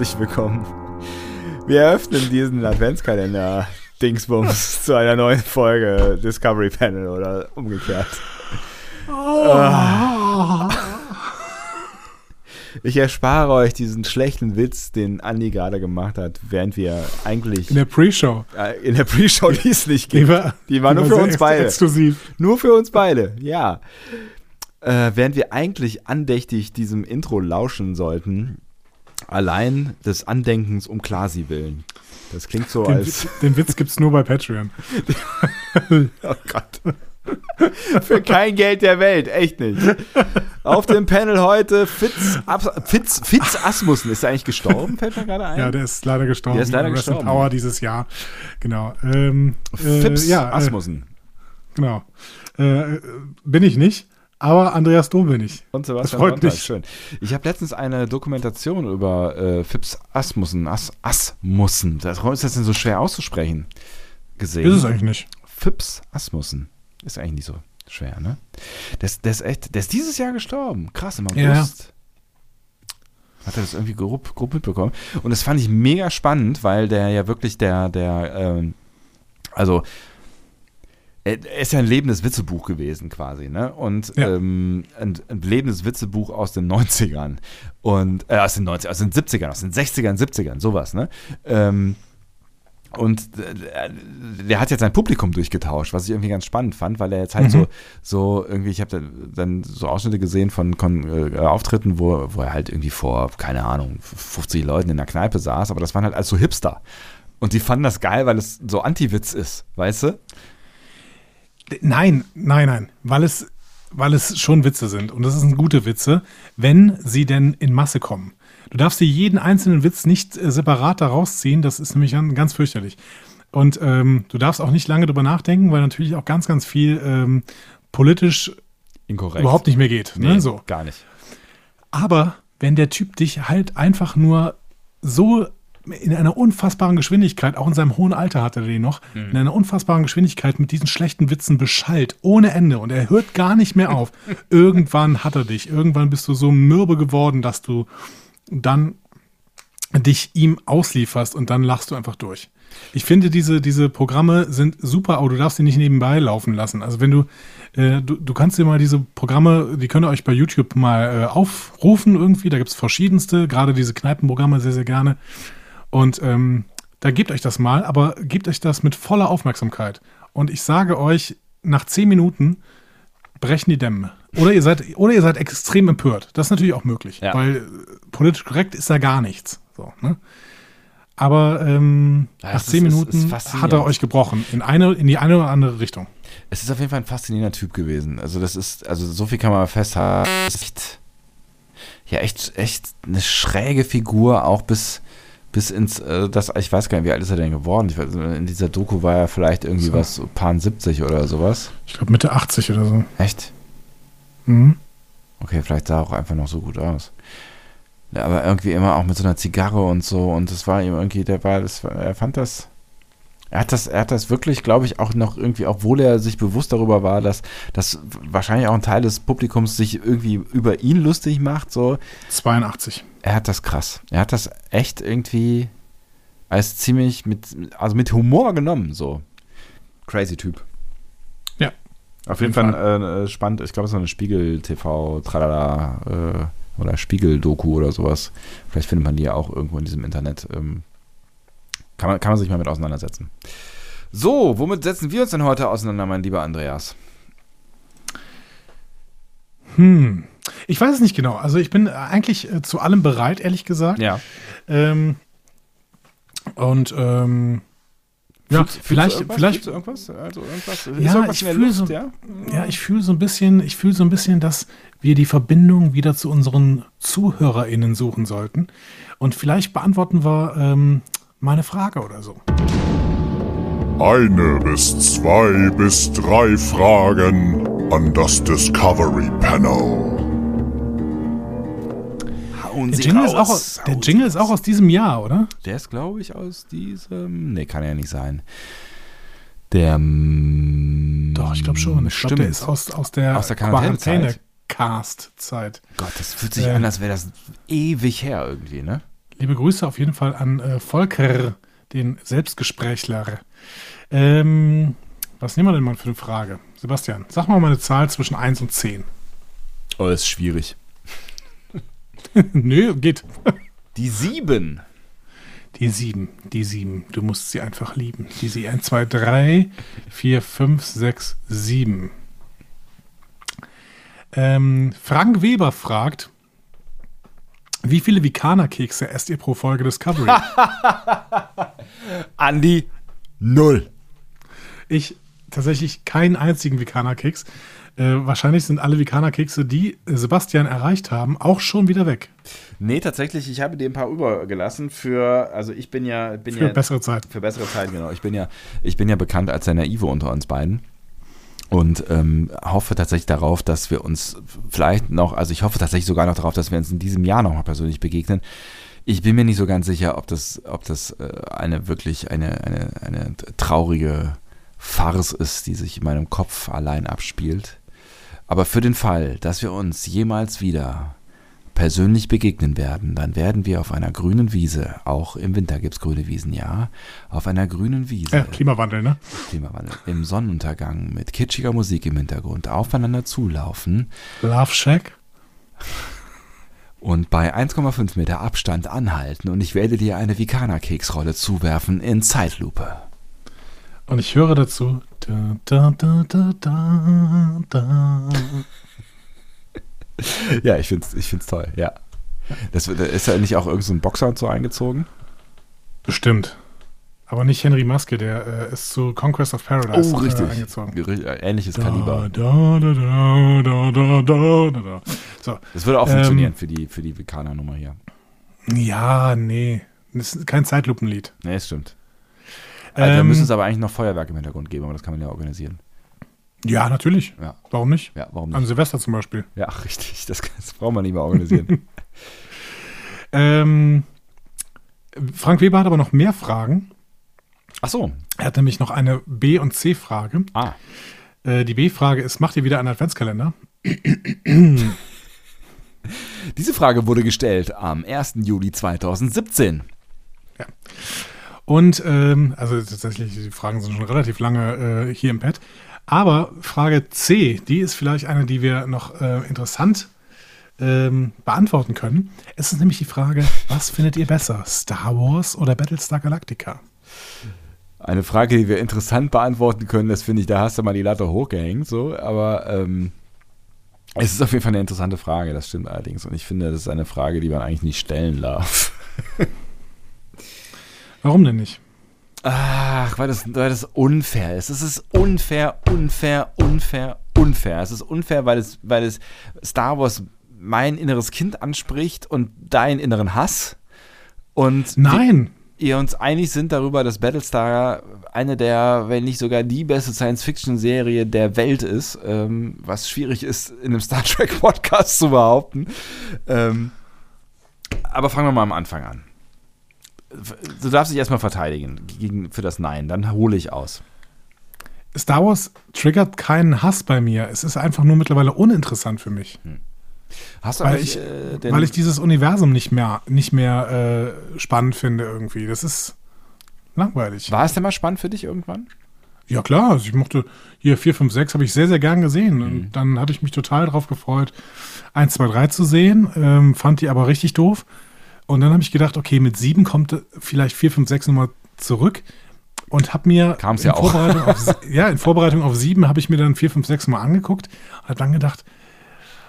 herzlich willkommen. Wir eröffnen diesen Adventskalender Dingsbums zu einer neuen Folge Discovery Panel oder umgekehrt. Oh. Ich erspare euch diesen schlechten Witz, den Andi gerade gemacht hat, während wir eigentlich. In der Pre-Show. Äh, in der Pre-Show, die es nicht gibt. Die war, die war nur für uns beide. Exklusiv. Nur für uns beide, ja. Äh, während wir eigentlich andächtig diesem Intro lauschen sollten, allein des Andenkens um Klasi willen. Das klingt so den, als. Den Witz gibt's nur bei Patreon. oh Gott. Für kein Geld der Welt, echt nicht. Auf dem Panel heute Fitz, Fitz, Fitz Asmussen. Ist er eigentlich gestorben? Fällt mir gerade ein. Ja, der ist leider gestorben. Der ist leider Rest gestorben. Power dieses Jahr. Genau. Ähm, Fips äh, ja, Asmussen. Äh, genau. Äh, bin ich nicht. Aber Andreas Dom bin ich. Und Sebastian das freut mich. Schön. Ich habe letztens eine Dokumentation über äh, Fips Asmussen, As, Asmussen, das ist das denn so schwer auszusprechen, gesehen. Ist es eigentlich nicht. Fips Asmussen. Ist eigentlich nicht so schwer, ne? Der, ist, der ist echt, der ist dieses Jahr gestorben. Krass, im August. Ja. Hat er das irgendwie grob, grob mitbekommen. Und das fand ich mega spannend, weil der ja wirklich der, der, ähm, also ist ja ein lebendes Witzebuch gewesen quasi, ne? Und ja. ähm, ein, ein, lebendes Witzebuch aus den 90ern und äh, aus den 90ern, aus den 70ern, aus den 60ern, 70ern, sowas, ne? Ähm, und äh, der hat jetzt sein Publikum durchgetauscht, was ich irgendwie ganz spannend fand, weil er jetzt halt mhm. so, so irgendwie, ich habe dann so Ausschnitte gesehen von, von äh, Auftritten, wo, wo er halt irgendwie vor, keine Ahnung, 50 Leuten in der Kneipe saß, aber das waren halt alles so Hipster. Und die fanden das geil, weil es so Anti-Witz ist, weißt du? Nein, nein, nein, weil es, weil es schon Witze sind. Und das sind gute Witze, wenn sie denn in Masse kommen. Du darfst dir jeden einzelnen Witz nicht äh, separat da rausziehen, das ist nämlich ganz fürchterlich. Und ähm, du darfst auch nicht lange drüber nachdenken, weil natürlich auch ganz, ganz viel ähm, politisch Inkorrekt. überhaupt nicht mehr geht. Ne? Nee, ne? so. Gar nicht. Aber wenn der Typ dich halt einfach nur so in einer unfassbaren Geschwindigkeit, auch in seinem hohen Alter hatte er den noch, mhm. in einer unfassbaren Geschwindigkeit mit diesen schlechten Witzen beschallt, ohne Ende. Und er hört gar nicht mehr auf. irgendwann hat er dich. Irgendwann bist du so mürbe geworden, dass du dann dich ihm auslieferst und dann lachst du einfach durch. Ich finde, diese, diese Programme sind super, aber du darfst sie nicht nebenbei laufen lassen. Also wenn du, äh, du, du kannst dir mal diese Programme, die könnt ihr euch bei YouTube mal äh, aufrufen irgendwie, da gibt es verschiedenste, gerade diese Kneipenprogramme sehr, sehr gerne. Und ähm, da gebt euch das mal, aber gebt euch das mit voller Aufmerksamkeit. Und ich sage euch, nach zehn Minuten brechen die Dämme. Oder ihr seid, oder ihr seid extrem empört. Das ist natürlich auch möglich, ja. weil äh, politisch korrekt ist da gar nichts. So, ne? Aber ähm, ja, nach zehn ist, Minuten hat er euch gebrochen. In, eine, in die eine oder andere Richtung. Es ist auf jeden Fall ein faszinierender Typ gewesen. Also, das ist, also so viel kann man festhalten. Ja, echt, echt eine schräge Figur, auch bis, bis ins, äh, das, ich weiß gar nicht, wie alt ist er denn geworden? Weiß, in dieser Doku war er vielleicht irgendwie so. was, paar 70 oder sowas. Ich glaube Mitte 80 oder so. Echt? Mhm. Okay, vielleicht sah er auch einfach noch so gut aus. Ja, aber irgendwie immer auch mit so einer Zigarre und so und das war ihm irgendwie, der war, das, er fand das, er hat das, er hat das wirklich, glaube ich, auch noch irgendwie, obwohl er sich bewusst darüber war, dass, dass wahrscheinlich auch ein Teil des Publikums sich irgendwie über ihn lustig macht, so. 82 er hat das krass. Er hat das echt irgendwie als ziemlich mit, also mit Humor genommen, so. Crazy Typ. Ja. Auf jeden Fall, Fall. Äh, spannend. Ich glaube, es ist eine Spiegel-TV, tralala, äh, oder Spiegel-Doku oder sowas. Vielleicht findet man die ja auch irgendwo in diesem Internet. Ähm, kann, man, kann man sich mal mit auseinandersetzen. So, womit setzen wir uns denn heute auseinander, mein lieber Andreas? Hm. Ich weiß es nicht genau. Also ich bin eigentlich äh, zu allem bereit, ehrlich gesagt. Ja. Ähm, und ähm, ja, fühlst, vielleicht, fühlst vielleicht irgendwas, also irgendwas, ja, irgendwas ich fühle so, ja? ja, ich fühle so ein bisschen, ich fühle so ein bisschen, dass wir die Verbindung wieder zu unseren ZuhörerInnen suchen sollten. Und vielleicht beantworten wir ähm, meine Frage oder so. Eine bis zwei bis drei Fragen an das Discovery Panel. Hauen der Jingle, ist auch, aus, der Jingle ist auch aus diesem Jahr, oder? Der ist, glaube ich, aus diesem. Nee, kann ja nicht sein. Der. Doch, ich glaube schon. Ich glaube, der ist aus, aus der, aus der Quarantäne. Cast-Zeit. Gott, das fühlt sich äh, an, als wäre das ewig her irgendwie, ne? Liebe Grüße auf jeden Fall an äh, Volker, den Selbstgesprächler. Ähm, was nehmen wir denn mal für eine Frage? Sebastian, sag mal eine Zahl zwischen 1 und 10. Oh, ist schwierig. Nö, geht. Die 7. Die 7, die 7. Du musst sie einfach lieben. Die sie 1, 2, 3, 4, 5, 6, 7. Ähm, Frank Weber fragt, wie viele Vikaner-Kekse esst ihr pro Folge Discovery? Andi, null. ich tatsächlich keinen einzigen Vikaner-Keks. Äh, wahrscheinlich sind alle Vikaner-Kekse, die Sebastian erreicht haben, auch schon wieder weg. Nee, tatsächlich, ich habe dir ein paar übergelassen für, also ich bin ja, bin Für ja bessere Zeit. für bessere Zeiten, genau. Ich bin ja, ich bin ja bekannt als der Naive unter uns beiden. Und ähm, hoffe tatsächlich darauf, dass wir uns vielleicht noch, also ich hoffe tatsächlich sogar noch darauf, dass wir uns in diesem Jahr noch mal persönlich begegnen. Ich bin mir nicht so ganz sicher, ob das, ob das äh, eine wirklich eine, eine, eine traurige Farce ist, die sich in meinem Kopf allein abspielt. Aber für den Fall, dass wir uns jemals wieder persönlich begegnen werden, dann werden wir auf einer grünen Wiese, auch im Winter gibt es grüne Wiesen, ja, auf einer grünen Wiese, Ja, Klimawandel, ne? Klimawandel, im Sonnenuntergang mit kitschiger Musik im Hintergrund aufeinander zulaufen Love Shack. und bei 1,5 Meter Abstand anhalten und ich werde dir eine Vikana-Keksrolle zuwerfen in Zeitlupe. Und ich höre dazu. Da, da, da, da, da, da. Ja, ich find's, ich find's toll, ja. Das, da ist ja nicht auch irgendein so ein Boxer und so eingezogen? Bestimmt. Aber nicht Henry Maske, der äh, ist zu Conquest of Paradise Äh, eingezogen. Ri- äh, Ähnliches Da, Kaliber. da, da, da, da, da, da, da, da. So. Das würde auch Ähm, funktionieren für die, für die Vikana-Nummer hier. Ja, nee. Das ist kein Zeitlupenlied. Nee, es stimmt. Also, da Ähm, müssen es aber eigentlich noch Feuerwerk im Hintergrund geben, aber das kann man ja organisieren. Ja, natürlich. Ja, Warum nicht? ja warum Am nicht? Silvester zum Beispiel. Ja, richtig. Das, das braucht man nicht mehr organisieren. Ähm, Frank Weber hat aber noch mehr Fragen. Ach so. Er hat nämlich noch eine B- und C-Frage. Ah. Äh, die B-Frage ist, macht ihr wieder einen Adventskalender? Diese Frage wurde gestellt am 1. Juli 2017. Und, ähm, also tatsächlich, die Fragen sind schon relativ lange äh, hier im Pad. Aber Frage C, die ist vielleicht eine, die wir noch äh, interessant ähm, beantworten können. Es ist nämlich die Frage, was findet ihr besser, Star Wars oder Battlestar Galactica? Eine Frage, die wir interessant beantworten können, das finde ich, da hast du mal die Latte hochgehängt, so, aber ähm, es ist auf jeden Fall eine interessante Frage, das stimmt allerdings. Und ich finde, das ist eine Frage, die man eigentlich nicht stellen darf. Warum denn nicht? Ach, weil das, weil das unfair ist. Es ist unfair, unfair, unfair, unfair. Es ist unfair, weil es, weil es Star Wars mein inneres Kind anspricht und deinen inneren Hass. Und Nein, ihr uns einig sind darüber, dass Battlestar eine der, wenn nicht sogar die beste Science-Fiction-Serie der Welt ist, ähm, was schwierig ist, in einem Star Trek-Podcast zu behaupten. Ähm, aber fangen wir mal am Anfang an. Du darfst dich erstmal verteidigen gegen, für das Nein, dann hole ich aus. Star Wars triggert keinen Hass bei mir. Es ist einfach nur mittlerweile uninteressant für mich. Hast du Weil ich, äh, weil ich dieses Universum nicht mehr, nicht mehr äh, spannend finde irgendwie. Das ist langweilig. war es denn mal spannend für dich irgendwann? Ja klar, also ich mochte hier 4, 5, 6 habe ich sehr, sehr gern gesehen. Mhm. Und dann hatte ich mich total drauf gefreut, 1, 2, 3 zu sehen, ähm, fand die aber richtig doof. Und dann habe ich gedacht, okay, mit 7 kommt vielleicht 4, 5, 6 nochmal zurück. Und habe mir Kam's in, ja auch. Vorbereitung auf, ja, in Vorbereitung auf 7 habe ich mir dann 4, 5, 6 mal angeguckt und habe dann gedacht,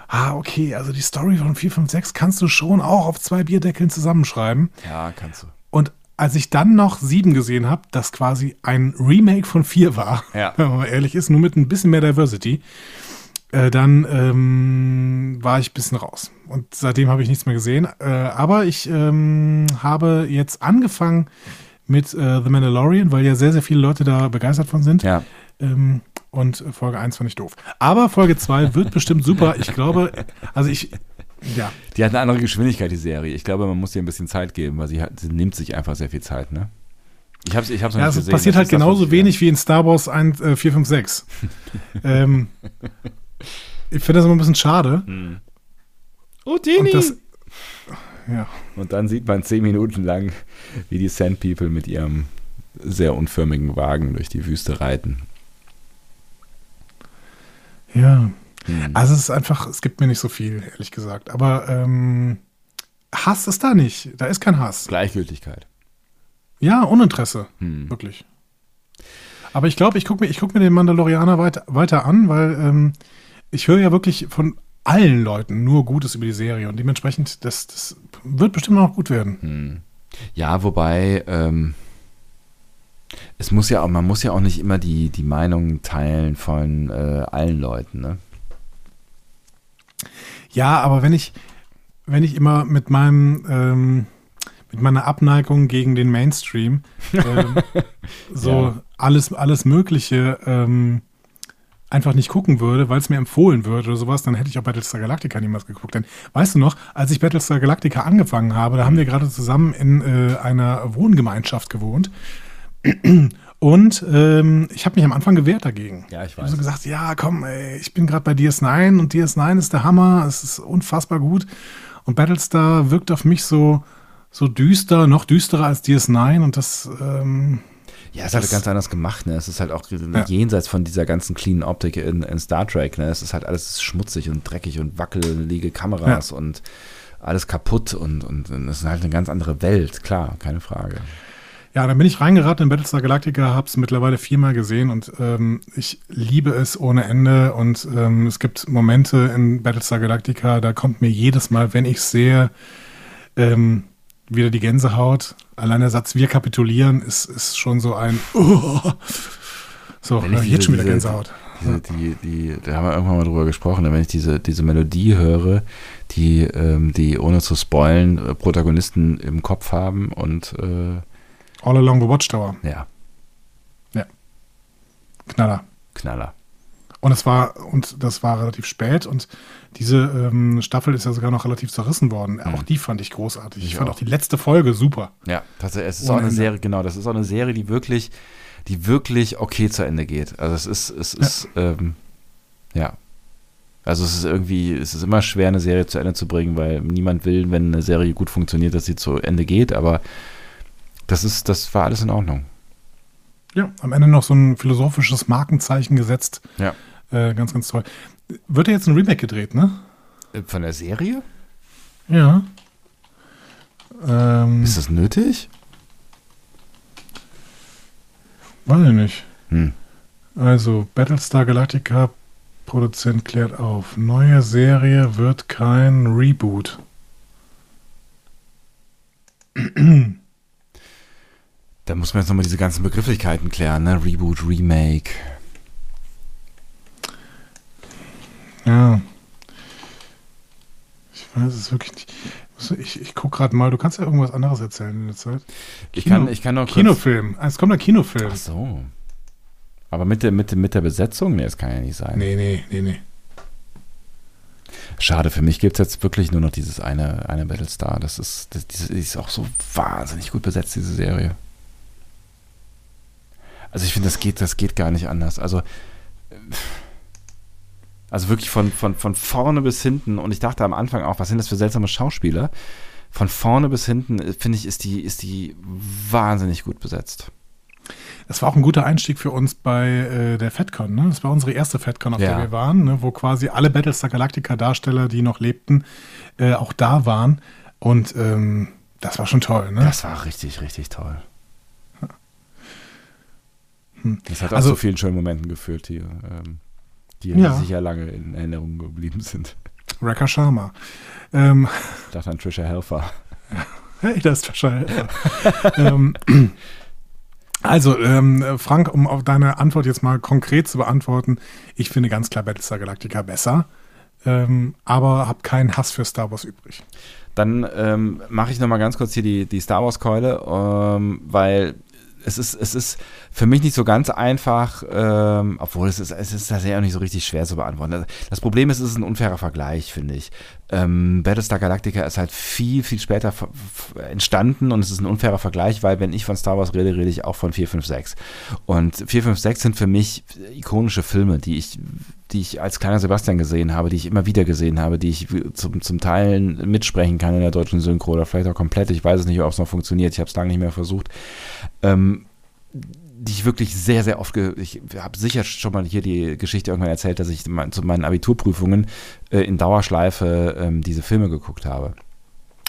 ah, okay, also die Story von 4, 5, 6 kannst du schon auch auf zwei Bierdeckeln zusammenschreiben. Ja, kannst du. Und als ich dann noch sieben gesehen habe, das quasi ein Remake von vier war, Ja. wenn man ehrlich ist, nur mit ein bisschen mehr Diversity, äh, dann ähm, war ich ein bisschen raus. Und seitdem habe ich nichts mehr gesehen. Äh, aber ich ähm, habe jetzt angefangen mit äh, The Mandalorian, weil ja sehr, sehr viele Leute da begeistert von sind. Ja. Ähm, und Folge 1 fand ich doof. Aber Folge 2 wird bestimmt super. Ich glaube, also ich, ja, Die hat eine andere Geschwindigkeit, die Serie. Ich glaube, man muss ihr ein bisschen Zeit geben, weil sie, hat, sie nimmt sich einfach sehr viel Zeit, ne? Ich hab's, ich hab's noch Ja, nicht es gesehen. passiert halt genauso wenig wie in Star Wars 1, äh, 4, 5, 6. ähm, ich finde das immer ein bisschen schade. Oh, Und das, Ja. Und dann sieht man zehn Minuten lang, wie die Sand People mit ihrem sehr unförmigen Wagen durch die Wüste reiten. Ja. Hm. Also es ist einfach, es gibt mir nicht so viel, ehrlich gesagt. Aber ähm, Hass ist da nicht. Da ist kein Hass. Gleichgültigkeit. Ja, Uninteresse. Hm. Wirklich. Aber ich glaube, ich gucke mir, ich guck mir den Mandalorianer weiter, weiter an, weil ähm, ich höre ja wirklich von allen Leuten nur Gutes über die Serie und dementsprechend, das, das wird bestimmt noch gut werden. Hm. Ja, wobei, ähm, es muss ja auch, man muss ja auch nicht immer die, die Meinung teilen von äh, allen Leuten, ne? Ja, aber wenn ich, wenn ich immer mit meinem, ähm, mit meiner Abneigung gegen den Mainstream ähm, so Ja. alles, alles Mögliche ähm, einfach nicht gucken würde, weil es mir empfohlen wird oder sowas, dann hätte ich auch Battlestar Galactica niemals geguckt. Denn weißt du noch, als ich Battlestar Galactica angefangen habe, da haben wir gerade zusammen in äh, einer Wohngemeinschaft gewohnt. Und ähm, ich habe mich am Anfang gewehrt dagegen. Ja, ich Ich habe so gesagt, ja, komm, ey, ich bin gerade bei DS9 und DS9 ist der Hammer, es ist unfassbar gut. Und Battlestar wirkt auf mich so, so düster, noch düsterer als DS9 und das, ähm, Ja, es ist halt ganz anders gemacht, ne? Es ist halt auch Ja. jenseits von dieser ganzen cleanen Optik in, in Star Trek, ne? Es ist halt alles schmutzig und dreckig und wackelige Kameras und alles kaputt und, und, und es ist halt eine ganz andere Welt, klar, keine Frage. ja, dann bin ich reingeraten in Battlestar Galactica, habe es mittlerweile viermal gesehen und ähm, ich liebe es ohne Ende und ähm, es gibt Momente in Battlestar Galactica, da kommt mir jedes Mal, wenn ich sehe, ähm, wieder die Gänsehaut. Allein der Satz, wir kapitulieren, ist, ist schon so ein So, Wenn ich äh, jetzt schon wieder diese- Gänsehaut. Diese, die, die, da haben wir irgendwann mal drüber gesprochen, ne? wenn ich diese, diese Melodie höre, die, ähm, die ohne zu spoilen äh, Protagonisten im Kopf haben und äh, All Along the Watchtower. ja, Knaller. Knaller. Und es war, und das war relativ spät und diese ähm, Staffel ist ja sogar noch relativ zerrissen worden. Auch die fand ich großartig. Ich, Ich fand auch. auch die letzte Folge super. Ja, tatsächlich, es ist Ohne auch eine Ende. Serie, genau, das ist auch eine Serie, die wirklich, die wirklich okay zu Ende geht. Also es ist, es ist, ähm, ja. Also es ist irgendwie, es ist immer schwer, eine Serie zu Ende zu bringen, weil niemand will, wenn eine Serie gut funktioniert, dass sie zu Ende geht, aber das ist, das war alles in Ordnung. Ja, am Ende noch so ein philosophisches Markenzeichen gesetzt. Ja. Äh, ganz, ganz toll. Wird ja jetzt ein Remake gedreht, ne? Äh, Von der Serie? Ja. Ähm, Ist das nötig? weiß ich nicht. Hm. Also, Battlestar Galactica Produzent klärt auf. Neue Serie wird kein Reboot. Da muss man jetzt nochmal diese ganzen Begrifflichkeiten klären, ne? Reboot, Remake. Ja. Ich weiß es wirklich nicht. Ich, ich gucke gerade mal, du kannst ja irgendwas anderes erzählen in der Zeit. Ich Kino- kann, ich kann noch. Kinofilm. Es kommt ein Kinofilm. Ach so. Aber mit der, mit, der- mit der Besetzung? Nee, das kann ja nicht sein. Nee, nee, nee, nee. Schade, für mich gibt es jetzt wirklich nur noch dieses eine, eine Battlestar. Das ist, das, die ist auch so wahnsinnig gut besetzt, diese Serie. Also ich finde, das geht, das geht gar nicht anders. Also, äh, also wirklich von, von, von vorne bis hinten, und ich dachte am Anfang auch, was sind das für seltsame Schauspieler? Von vorne bis hinten, äh, finde ich, ist die, ist die wahnsinnig gut besetzt. Das war auch ein guter Einstieg für uns bei äh, der FedCon. Ne? Das war unsere erste FedCon, auf Ja. der wir waren, ne? wo quasi alle Battlestar Galactica-Darsteller, die noch lebten, äh, auch da waren. Und ähm, das war schon toll. Ne? Das war richtig, richtig toll. Das hat auch Also- zu vielen schönen Momenten geführt, die, ähm, die Ja. sicher lange in Erinnerung geblieben sind. Wrecker Sharma. Ähm, Ich dachte an Trisha Helfer. Hey, das ist wahrscheinlich. ähm, also, ähm, Frank, um auf deine Antwort jetzt mal konkret zu beantworten, ich finde ganz klar Battlestar Galactica besser, ähm, aber habe keinen Hass für Star Wars übrig. Dann ähm, mache ich nochmal ganz kurz hier die, die Star Wars-Keule, ähm, weil es ist, es ist für mich nicht so ganz einfach, ähm, obwohl es ist, es ist tatsächlich auch nicht so richtig schwer zu beantworten. Das Problem ist, es ist ein unfairer Vergleich, finde ich. Ähm, Battlestar Galactica ist halt viel, viel später entstanden und es ist ein unfairer Vergleich, weil wenn ich von Star Wars rede, rede ich auch von 4, 5, 6. Und 4, 5, 6 sind für mich ikonische Filme, die ich die ich als kleiner Sebastian gesehen habe, die ich immer wieder gesehen habe, die ich zum, zum Teil mitsprechen kann in der deutschen Synchro oder vielleicht auch komplett. Ich weiß es nicht, ob es noch funktioniert. Ich habe es lange nicht mehr versucht. Ähm, die ich wirklich sehr, sehr oft, ich habe sicher schon mal hier die Geschichte irgendwann erzählt, dass ich zu meinen Abiturprüfungen äh, in Dauerschleife ähm, diese Filme geguckt habe.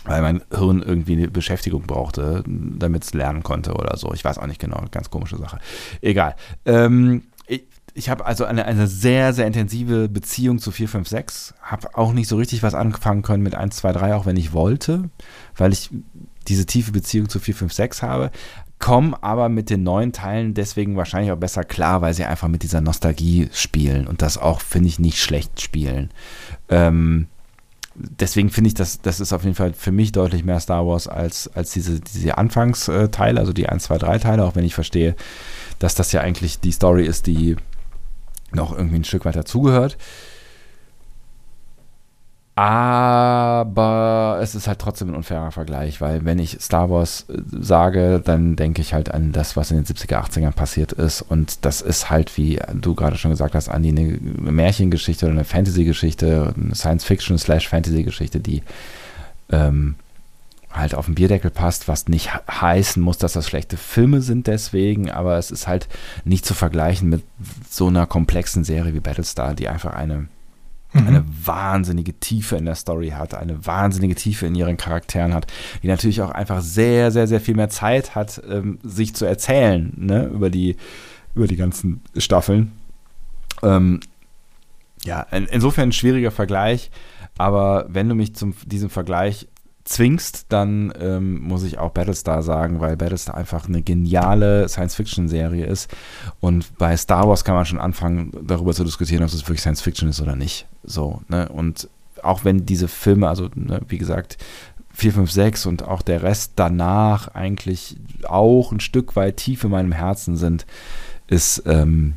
Weil mein Hirn irgendwie eine Beschäftigung brauchte, damit es lernen konnte oder so. Ich weiß auch nicht genau, ganz komische Sache. Egal. Ähm, ich, ich habe also eine, eine sehr, sehr intensive Beziehung zu 456. Habe auch nicht so richtig was anfangen können mit 1, 2, 3, auch wenn ich wollte, weil ich diese tiefe Beziehung zu 456 habe kommen aber mit den neuen Teilen deswegen wahrscheinlich auch besser klar, weil sie einfach mit dieser Nostalgie spielen und das auch, finde ich, nicht schlecht spielen. Ähm, deswegen finde ich, dass das ist auf jeden Fall für mich deutlich mehr Star Wars als, als diese, diese Anfangsteile, also die 1, 2, 3 Teile, auch wenn ich verstehe, dass das ja eigentlich die Story ist, die noch irgendwie ein Stück weit dazugehört. Aber es ist halt trotzdem ein unfairer Vergleich, weil wenn ich Star Wars äh, sage, dann denke ich halt an das, was in den 70er, 80ern passiert ist. Und das ist halt, wie du gerade schon gesagt hast, Andi, eine Märchengeschichte oder eine Fantasy-Geschichte, eine Science-Fiction-slash-Fantasy-Geschichte, die ähm, halt auf den Bierdeckel passt, was nicht heißen muss, dass das schlechte Filme sind deswegen, aber es ist halt nicht zu vergleichen mit so einer komplexen Serie wie Battlestar, die einfach eine mhm. eine wahnsinnige Tiefe in der Story hat, eine wahnsinnige Tiefe in ihren Charakteren hat, die natürlich auch einfach sehr, sehr, sehr viel mehr Zeit hat, ähm, sich zu erzählen, ne, über die, über die ganzen Staffeln. Ähm, ja, in, insofern ein schwieriger Vergleich, aber wenn du mich zum diesem Vergleich zwingst, dann ähm, muss ich auch Battlestar sagen, weil Battlestar einfach eine geniale Science-Fiction-Serie ist. Und bei Star Wars kann man schon anfangen, darüber zu diskutieren, ob es wirklich Science-Fiction ist oder nicht. So, ne? Und auch wenn diese Filme, also ne, wie gesagt, 4, 5, 6 und auch der Rest danach eigentlich auch ein Stück weit tief in meinem Herzen sind, ist, ähm,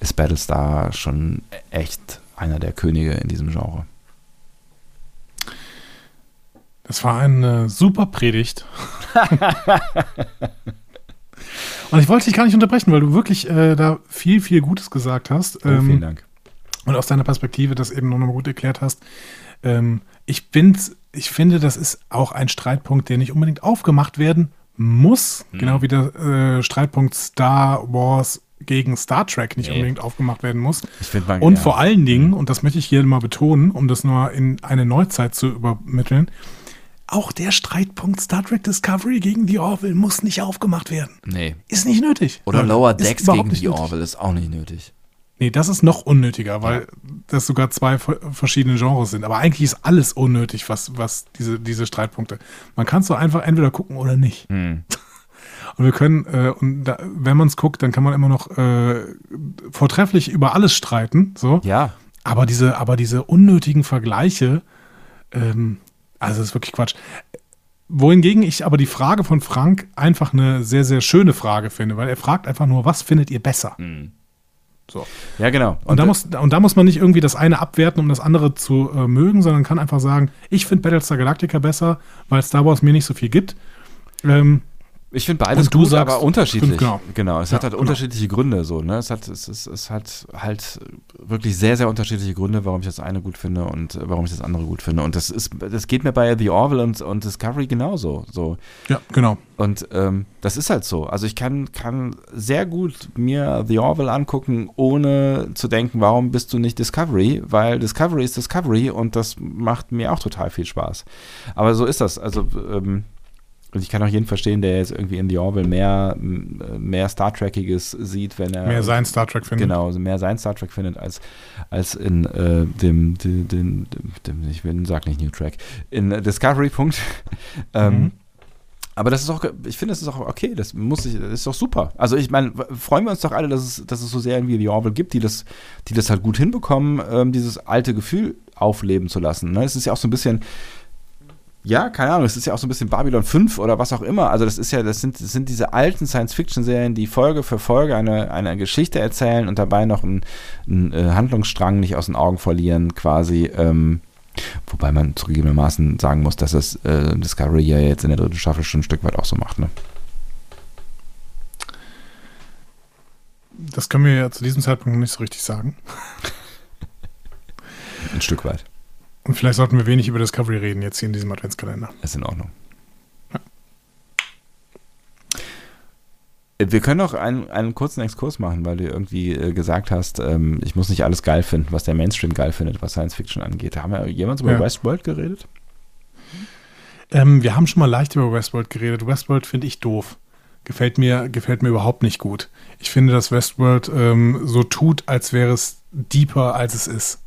ist Battlestar schon echt einer der Könige in diesem Genre. Das war eine super Predigt. und ich wollte dich gar nicht unterbrechen, weil du wirklich äh, da viel, viel Gutes gesagt hast. Oh, ähm, vielen Dank. Und aus deiner Perspektive das eben nochmal gut erklärt hast. Ähm, ich, bin's, ich finde, das ist auch ein Streitpunkt, der nicht unbedingt aufgemacht werden muss. Hm. Genau wie der äh, Streitpunkt Star Wars gegen Star Trek nicht nee. unbedingt aufgemacht werden muss. Man, und ja. vor allen Dingen, und das möchte ich hier mal betonen, um das nur in eine Neuzeit zu übermitteln, auch der Streitpunkt Star Trek Discovery gegen die Orville muss nicht aufgemacht werden. Nee. Ist nicht nötig. Oder Lower Decks gegen die Orville ist auch nicht nötig. Nee, das ist noch unnötiger, weil ja. das sogar zwei verschiedene Genres sind. Aber eigentlich ist alles unnötig, was, was diese, diese Streitpunkte. Man kann es so einfach entweder gucken oder nicht. Hm. Und wir können, äh, und da, wenn man es guckt, dann kann man immer noch äh, vortrefflich über alles streiten. So. Ja. Aber diese, aber diese unnötigen Vergleiche, ähm, also das ist wirklich Quatsch. Wohingegen ich aber die Frage von Frank einfach eine sehr, sehr schöne Frage finde, weil er fragt einfach nur, was findet ihr besser? Mhm. So. Ja, genau. Und, und, da muss, und da muss man nicht irgendwie das eine abwerten, um das andere zu äh, mögen, sondern kann einfach sagen, ich finde Battlestar Galactica besser, weil Star Wars mir nicht so viel gibt. Ähm, ich finde beides gut, sagst, aber unterschiedlich. Genau. genau. Es ja, hat halt genau. unterschiedliche Gründe so, ne? Es hat, es, es, es hat halt wirklich sehr, sehr unterschiedliche Gründe, warum ich das eine gut finde und warum ich das andere gut finde. Und das ist, das geht mir bei The Orville und, und Discovery genauso. So. Ja, genau. Und ähm, das ist halt so. Also ich kann, kann sehr gut mir The Orville angucken, ohne zu denken, warum bist du nicht Discovery? Weil Discovery ist Discovery und das macht mir auch total viel Spaß. Aber so ist das. Also ähm, und ich kann auch jeden verstehen, der jetzt irgendwie in The Orville mehr, mehr Star Trekiges sieht, wenn er. Mehr sein Star Trek findet. Genau, also mehr sein Star Trek findet, als, als in äh, dem, dem, dem, dem, ich will, sag nicht New Track, in Discovery. Punkt. ähm, mhm. Aber das ist auch, ich finde, das ist auch okay, das muss ich, das ist doch super. Also ich meine, freuen wir uns doch alle, dass es, dass es so Serien wie The Orville gibt, die das, die das halt gut hinbekommen, ähm, dieses alte Gefühl aufleben zu lassen. Ne? Es ist ja auch so ein bisschen, ja, keine Ahnung, es ist ja auch so ein bisschen Babylon 5 oder was auch immer. Also das ist ja, das sind, das sind diese alten Science-Fiction-Serien, die Folge für Folge eine, eine Geschichte erzählen und dabei noch einen, einen äh, Handlungsstrang nicht aus den Augen verlieren, quasi. Ähm, wobei man zugegebenermaßen sagen muss, dass es äh, Discovery ja jetzt in der dritten Staffel schon ein Stück weit auch so macht, ne? Das können wir ja zu diesem Zeitpunkt nicht so richtig sagen. Stück weit. Und vielleicht sollten wir wenig über Discovery reden jetzt hier in diesem Adventskalender. Ist in Ordnung. Wir können noch einen, einen kurzen Exkurs machen, weil du irgendwie äh, gesagt hast, ähm, ich muss nicht alles geil finden, was der Mainstream geil findet, was Science Fiction angeht. Haben wir jemals über Ja. Westworld geredet? Ähm, wir haben schon mal leicht über Westworld geredet. Westworld finde ich doof. Gefällt mir, gefällt mir überhaupt nicht gut. Ich finde, dass Westworld ähm, so tut, als wäre es deeper, als es ist.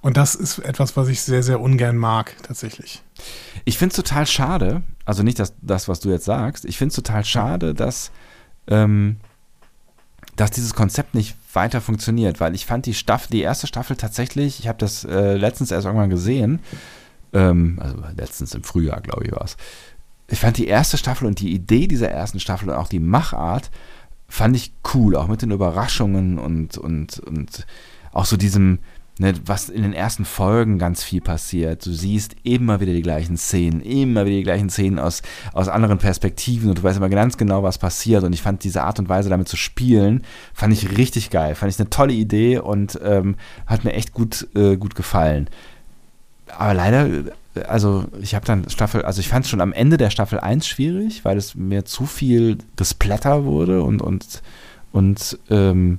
Und das ist etwas, was ich sehr, sehr ungern mag, tatsächlich. Ich finde es total schade, also nicht das, das, was du jetzt sagst, ich finde es total schade, dass, ähm, dass dieses Konzept nicht weiter funktioniert, weil ich fand die Staffel, die erste Staffel tatsächlich, ich habe das äh, letztens erst irgendwann gesehen, ähm, also letztens im Frühjahr, glaube ich, war es. Ich fand die erste Staffel und die Idee dieser ersten Staffel und auch die Machart fand ich cool, auch mit den Überraschungen und, und, und auch so diesem, ne, was in den ersten Folgen ganz viel passiert. Du siehst immer wieder die gleichen Szenen, immer wieder die gleichen Szenen aus, aus anderen Perspektiven und du weißt immer ganz genau, was passiert. Und ich fand diese Art und Weise, damit zu spielen, fand ich richtig geil. Fand ich eine tolle Idee und ähm, hat mir echt gut, äh, gut gefallen. Aber leider, also ich habe dann Staffel, also ich fand es schon am Ende der Staffel 1 schwierig, weil es mir zu viel Gesplatter wurde und, und, und ähm,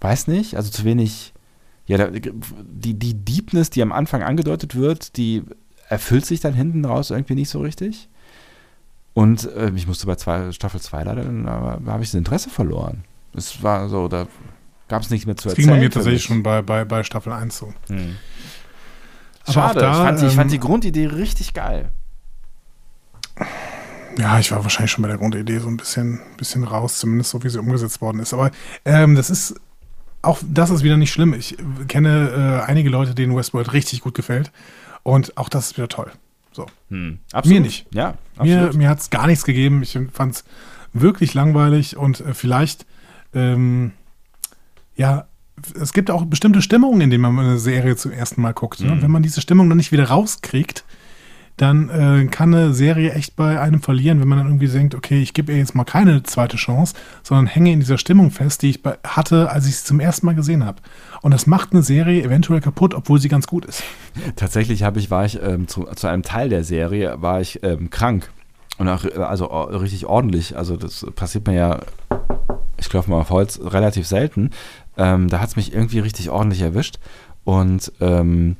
weiß nicht, also zu wenig, ja, da, die, die Deepness, die am Anfang angedeutet wird, die erfüllt sich dann hinten raus irgendwie nicht so richtig. Und äh, ich musste bei zwei, Staffel 2 leider, dann habe ich das Interesse verloren. Es war so, da gab es nichts mehr zu Das erzählen. ging bei mir tatsächlich schon bei, bei, bei Staffel 1 so. Hm. Schade, da, ich, fand, ich fand die ähm, Grundidee richtig geil. Ja, ich war wahrscheinlich schon bei der Grundidee so ein bisschen, bisschen raus, zumindest so wie sie umgesetzt worden ist. Aber ähm, das ist auch das ist wieder nicht schlimm. Ich kenne äh, einige Leute, denen Westworld richtig gut gefällt. Und auch das ist wieder toll. So. Hm. Mir nicht. Ja, Mir, absolut. mir hat es gar nichts gegeben. Ich fand es wirklich langweilig und äh, vielleicht, ähm, ja, es gibt auch bestimmte Stimmungen, in denen man eine Serie zum ersten Mal guckt. Ne? Mhm. Und wenn man diese Stimmung dann nicht wieder rauskriegt, dann äh, kann eine Serie echt bei einem verlieren, wenn man dann irgendwie denkt, okay, ich gebe ihr jetzt mal keine zweite Chance, sondern hänge in dieser Stimmung fest, die ich hatte, als ich sie zum ersten Mal gesehen habe. Und das macht eine Serie eventuell kaputt, obwohl sie ganz gut ist. Tatsächlich habe ich, war ich ähm, zu, zu einem Teil der Serie, war ich ähm, krank. Und auch, äh, also richtig ordentlich. Also das passiert mir ja, ich klopfe mal auf Holz, relativ selten. Ähm, da hat es mich irgendwie richtig ordentlich erwischt. Und ähm,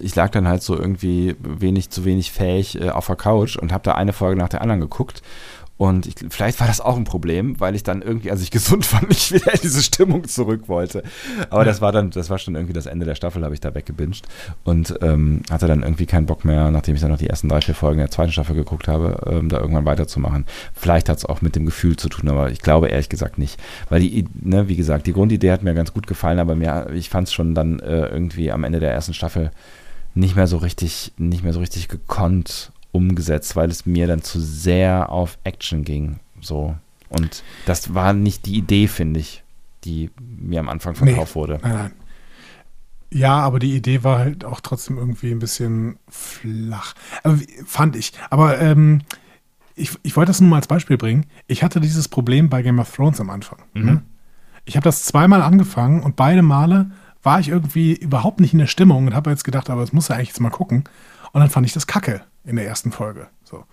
ich lag dann halt so irgendwie wenig zu wenig fähig äh, auf der Couch und habe da eine Folge nach der anderen geguckt. Und ich, vielleicht war das auch ein Problem, weil ich dann irgendwie, als ich gesund war, nicht wieder in diese Stimmung zurück wollte. Aber das war dann, das war schon irgendwie das Ende der Staffel, habe ich da weggebinged und ähm, hatte dann irgendwie keinen Bock mehr, nachdem ich dann noch die ersten drei, vier Folgen der zweiten Staffel geguckt habe, ähm, da irgendwann weiterzumachen. Vielleicht hat es auch mit dem Gefühl zu tun, aber ich glaube ehrlich gesagt nicht. Weil die, ne, wie gesagt, die Grundidee hat mir ganz gut gefallen, aber mir, ich fand es schon dann äh, irgendwie am Ende der ersten Staffel nicht mehr so richtig, nicht mehr so richtig gekonnt umgesetzt, weil es mir dann zu sehr auf Action ging. So. Und das war nicht die Idee, finde ich, die mir am Anfang verkauft wurde. Nein, nein. Ja, aber die Idee war halt auch trotzdem irgendwie ein bisschen flach. Aber, fand ich. Aber ähm, ich, ich wollte das nur mal als Beispiel bringen. Ich hatte dieses Problem bei Game of Thrones am Anfang. Mhm. Ne? Ich habe das zweimal angefangen und beide Male war ich irgendwie überhaupt nicht in der Stimmung und habe jetzt gedacht, aber das muss ja eigentlich jetzt mal gucken. Und dann fand ich das kacke in der ersten Folge. So.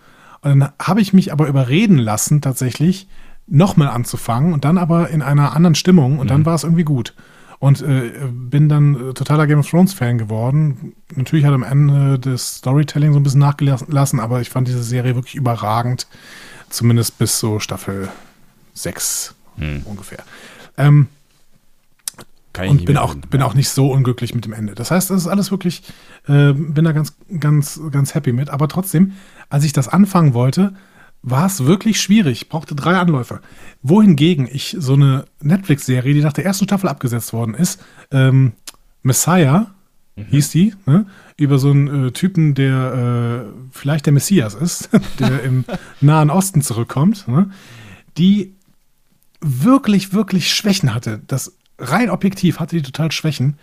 Und dann habe ich mich aber überreden lassen, tatsächlich nochmal anzufangen und dann aber in einer anderen Stimmung und dann war es irgendwie gut. Und äh, bin dann äh, totaler Game of Thrones Fan geworden. Natürlich hat am Ende das Storytelling so ein bisschen nachgelassen, aber ich fand diese Serie wirklich überragend. Zumindest bis so Staffel 6 Hm. ungefähr. Ähm, Kann und bin auch, bin auch nicht so unglücklich mit dem Ende. Das heißt, das ist alles wirklich, äh, bin da ganz, ganz, ganz happy mit. Aber trotzdem, als ich das anfangen wollte, war es wirklich schwierig. Brauchte drei Anläufe. Wohingegen ich so eine Netflix-Serie, die nach der ersten Staffel abgesetzt worden ist, ähm, Messiah hieß die, ne? über so einen äh, Typen, der äh, vielleicht der Messias ist, der im Nahen Osten zurückkommt, ne? die wirklich, wirklich Schwächen hatte. Das rein objektiv hatte die total Schwächen.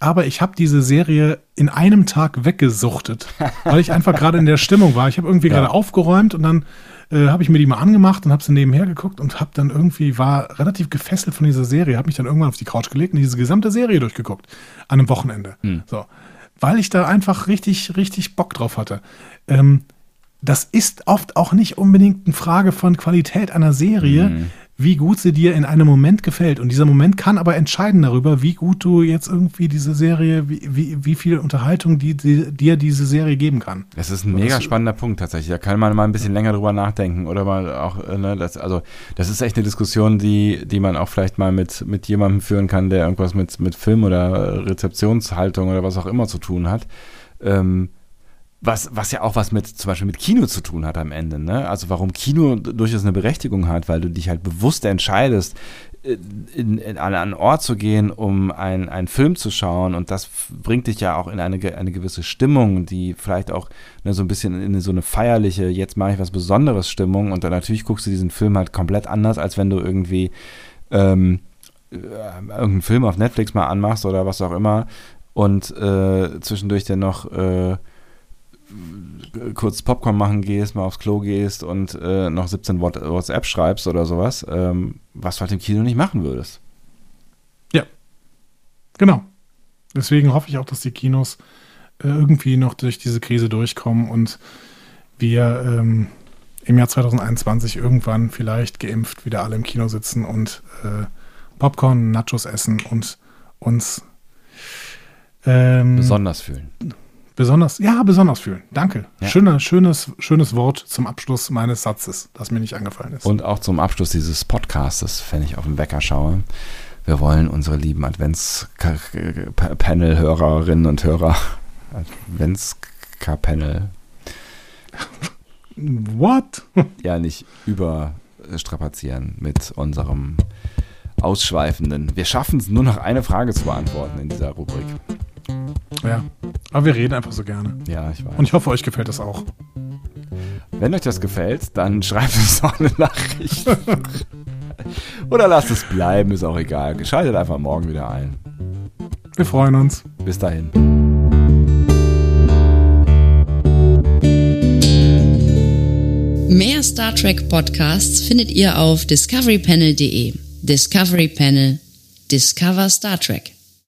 Aber ich habe diese Serie in einem Tag weggesuchtet, weil ich einfach gerade in der Stimmung war. Ich habe irgendwie Ja. gerade aufgeräumt und dann äh, habe ich mir die mal angemacht und habe sie nebenher geguckt und habe dann irgendwie, war relativ gefesselt von dieser Serie, habe mich dann irgendwann auf die Couch gelegt und diese gesamte Serie durchgeguckt an einem Wochenende. Hm. So, weil ich da einfach richtig, richtig Bock drauf hatte. Ähm, das ist oft auch nicht unbedingt eine Frage von Qualität einer Serie, mhm wie gut sie dir in einem Moment gefällt. Und dieser Moment kann aber entscheiden darüber, wie gut du jetzt irgendwie diese Serie, wie, wie, wie viel Unterhaltung die, die, dir diese Serie geben kann. Das ist ein mega spannender Punkt tatsächlich. Da kann man mal ein bisschen länger drüber nachdenken oder mal auch, äh, ne, das, also das ist echt eine Diskussion, die, die man auch vielleicht mal mit, mit jemandem führen kann, der irgendwas mit, mit Film oder Rezeptionshaltung oder was auch immer zu tun hat. Ähm, was, was ja auch was mit zum Beispiel mit Kino zu tun hat am Ende. Ne? Also warum Kino durchaus eine Berechtigung hat, weil du dich halt bewusst entscheidest, äh, in, in, an einen Ort zu gehen, um ein, einen Film zu schauen. Und das bringt dich ja auch in eine, eine gewisse Stimmung, die vielleicht auch ne, so ein bisschen in so eine feierliche, jetzt mache ich was Besonderes Stimmung. Und dann natürlich guckst du diesen Film halt komplett anders, als wenn du irgendwie ähm, äh, irgendeinen Film auf Netflix mal anmachst oder was auch immer und äh, zwischendurch dann noch äh, kurz Popcorn machen gehst, mal aufs Klo gehst und äh, noch 17 WhatsApp schreibst oder sowas, ähm, was du halt im Kino nicht machen würdest. Ja, genau. Deswegen hoffe ich auch, dass die Kinos äh, irgendwie noch durch diese Krise durchkommen und wir ähm, im Jahr 2021 irgendwann vielleicht geimpft wieder alle im Kino sitzen und äh, Popcorn, Nachos essen und uns ähm, besonders fühlen. Besonders, ja, besonders fühlen. Danke. Ja. Schöner, schönes, schönes Wort zum Abschluss meines Satzes, das mir nicht angefallen ist. Und auch zum Abschluss dieses Podcastes, wenn ich auf den Wecker schaue. Wir wollen unsere lieben Advents-Panel-Hörerinnen und Hörer, Advents-Panel. What? ja, nicht überstrapazieren mit unserem ausschweifenden. Wir schaffen es nur noch eine Frage zu beantworten in dieser Rubrik. Ja, aber wir reden einfach so gerne. Ja, ich weiß. Und ich hoffe, euch gefällt das auch. Wenn euch das gefällt, dann schreibt uns doch eine Nachricht. Oder lasst es bleiben, ist auch egal. Schaltet einfach morgen wieder ein. Wir freuen uns. Bis dahin. Mehr Star Trek Podcasts findet ihr auf discoverypanel.de. Discovery Panel. Discover Star Trek.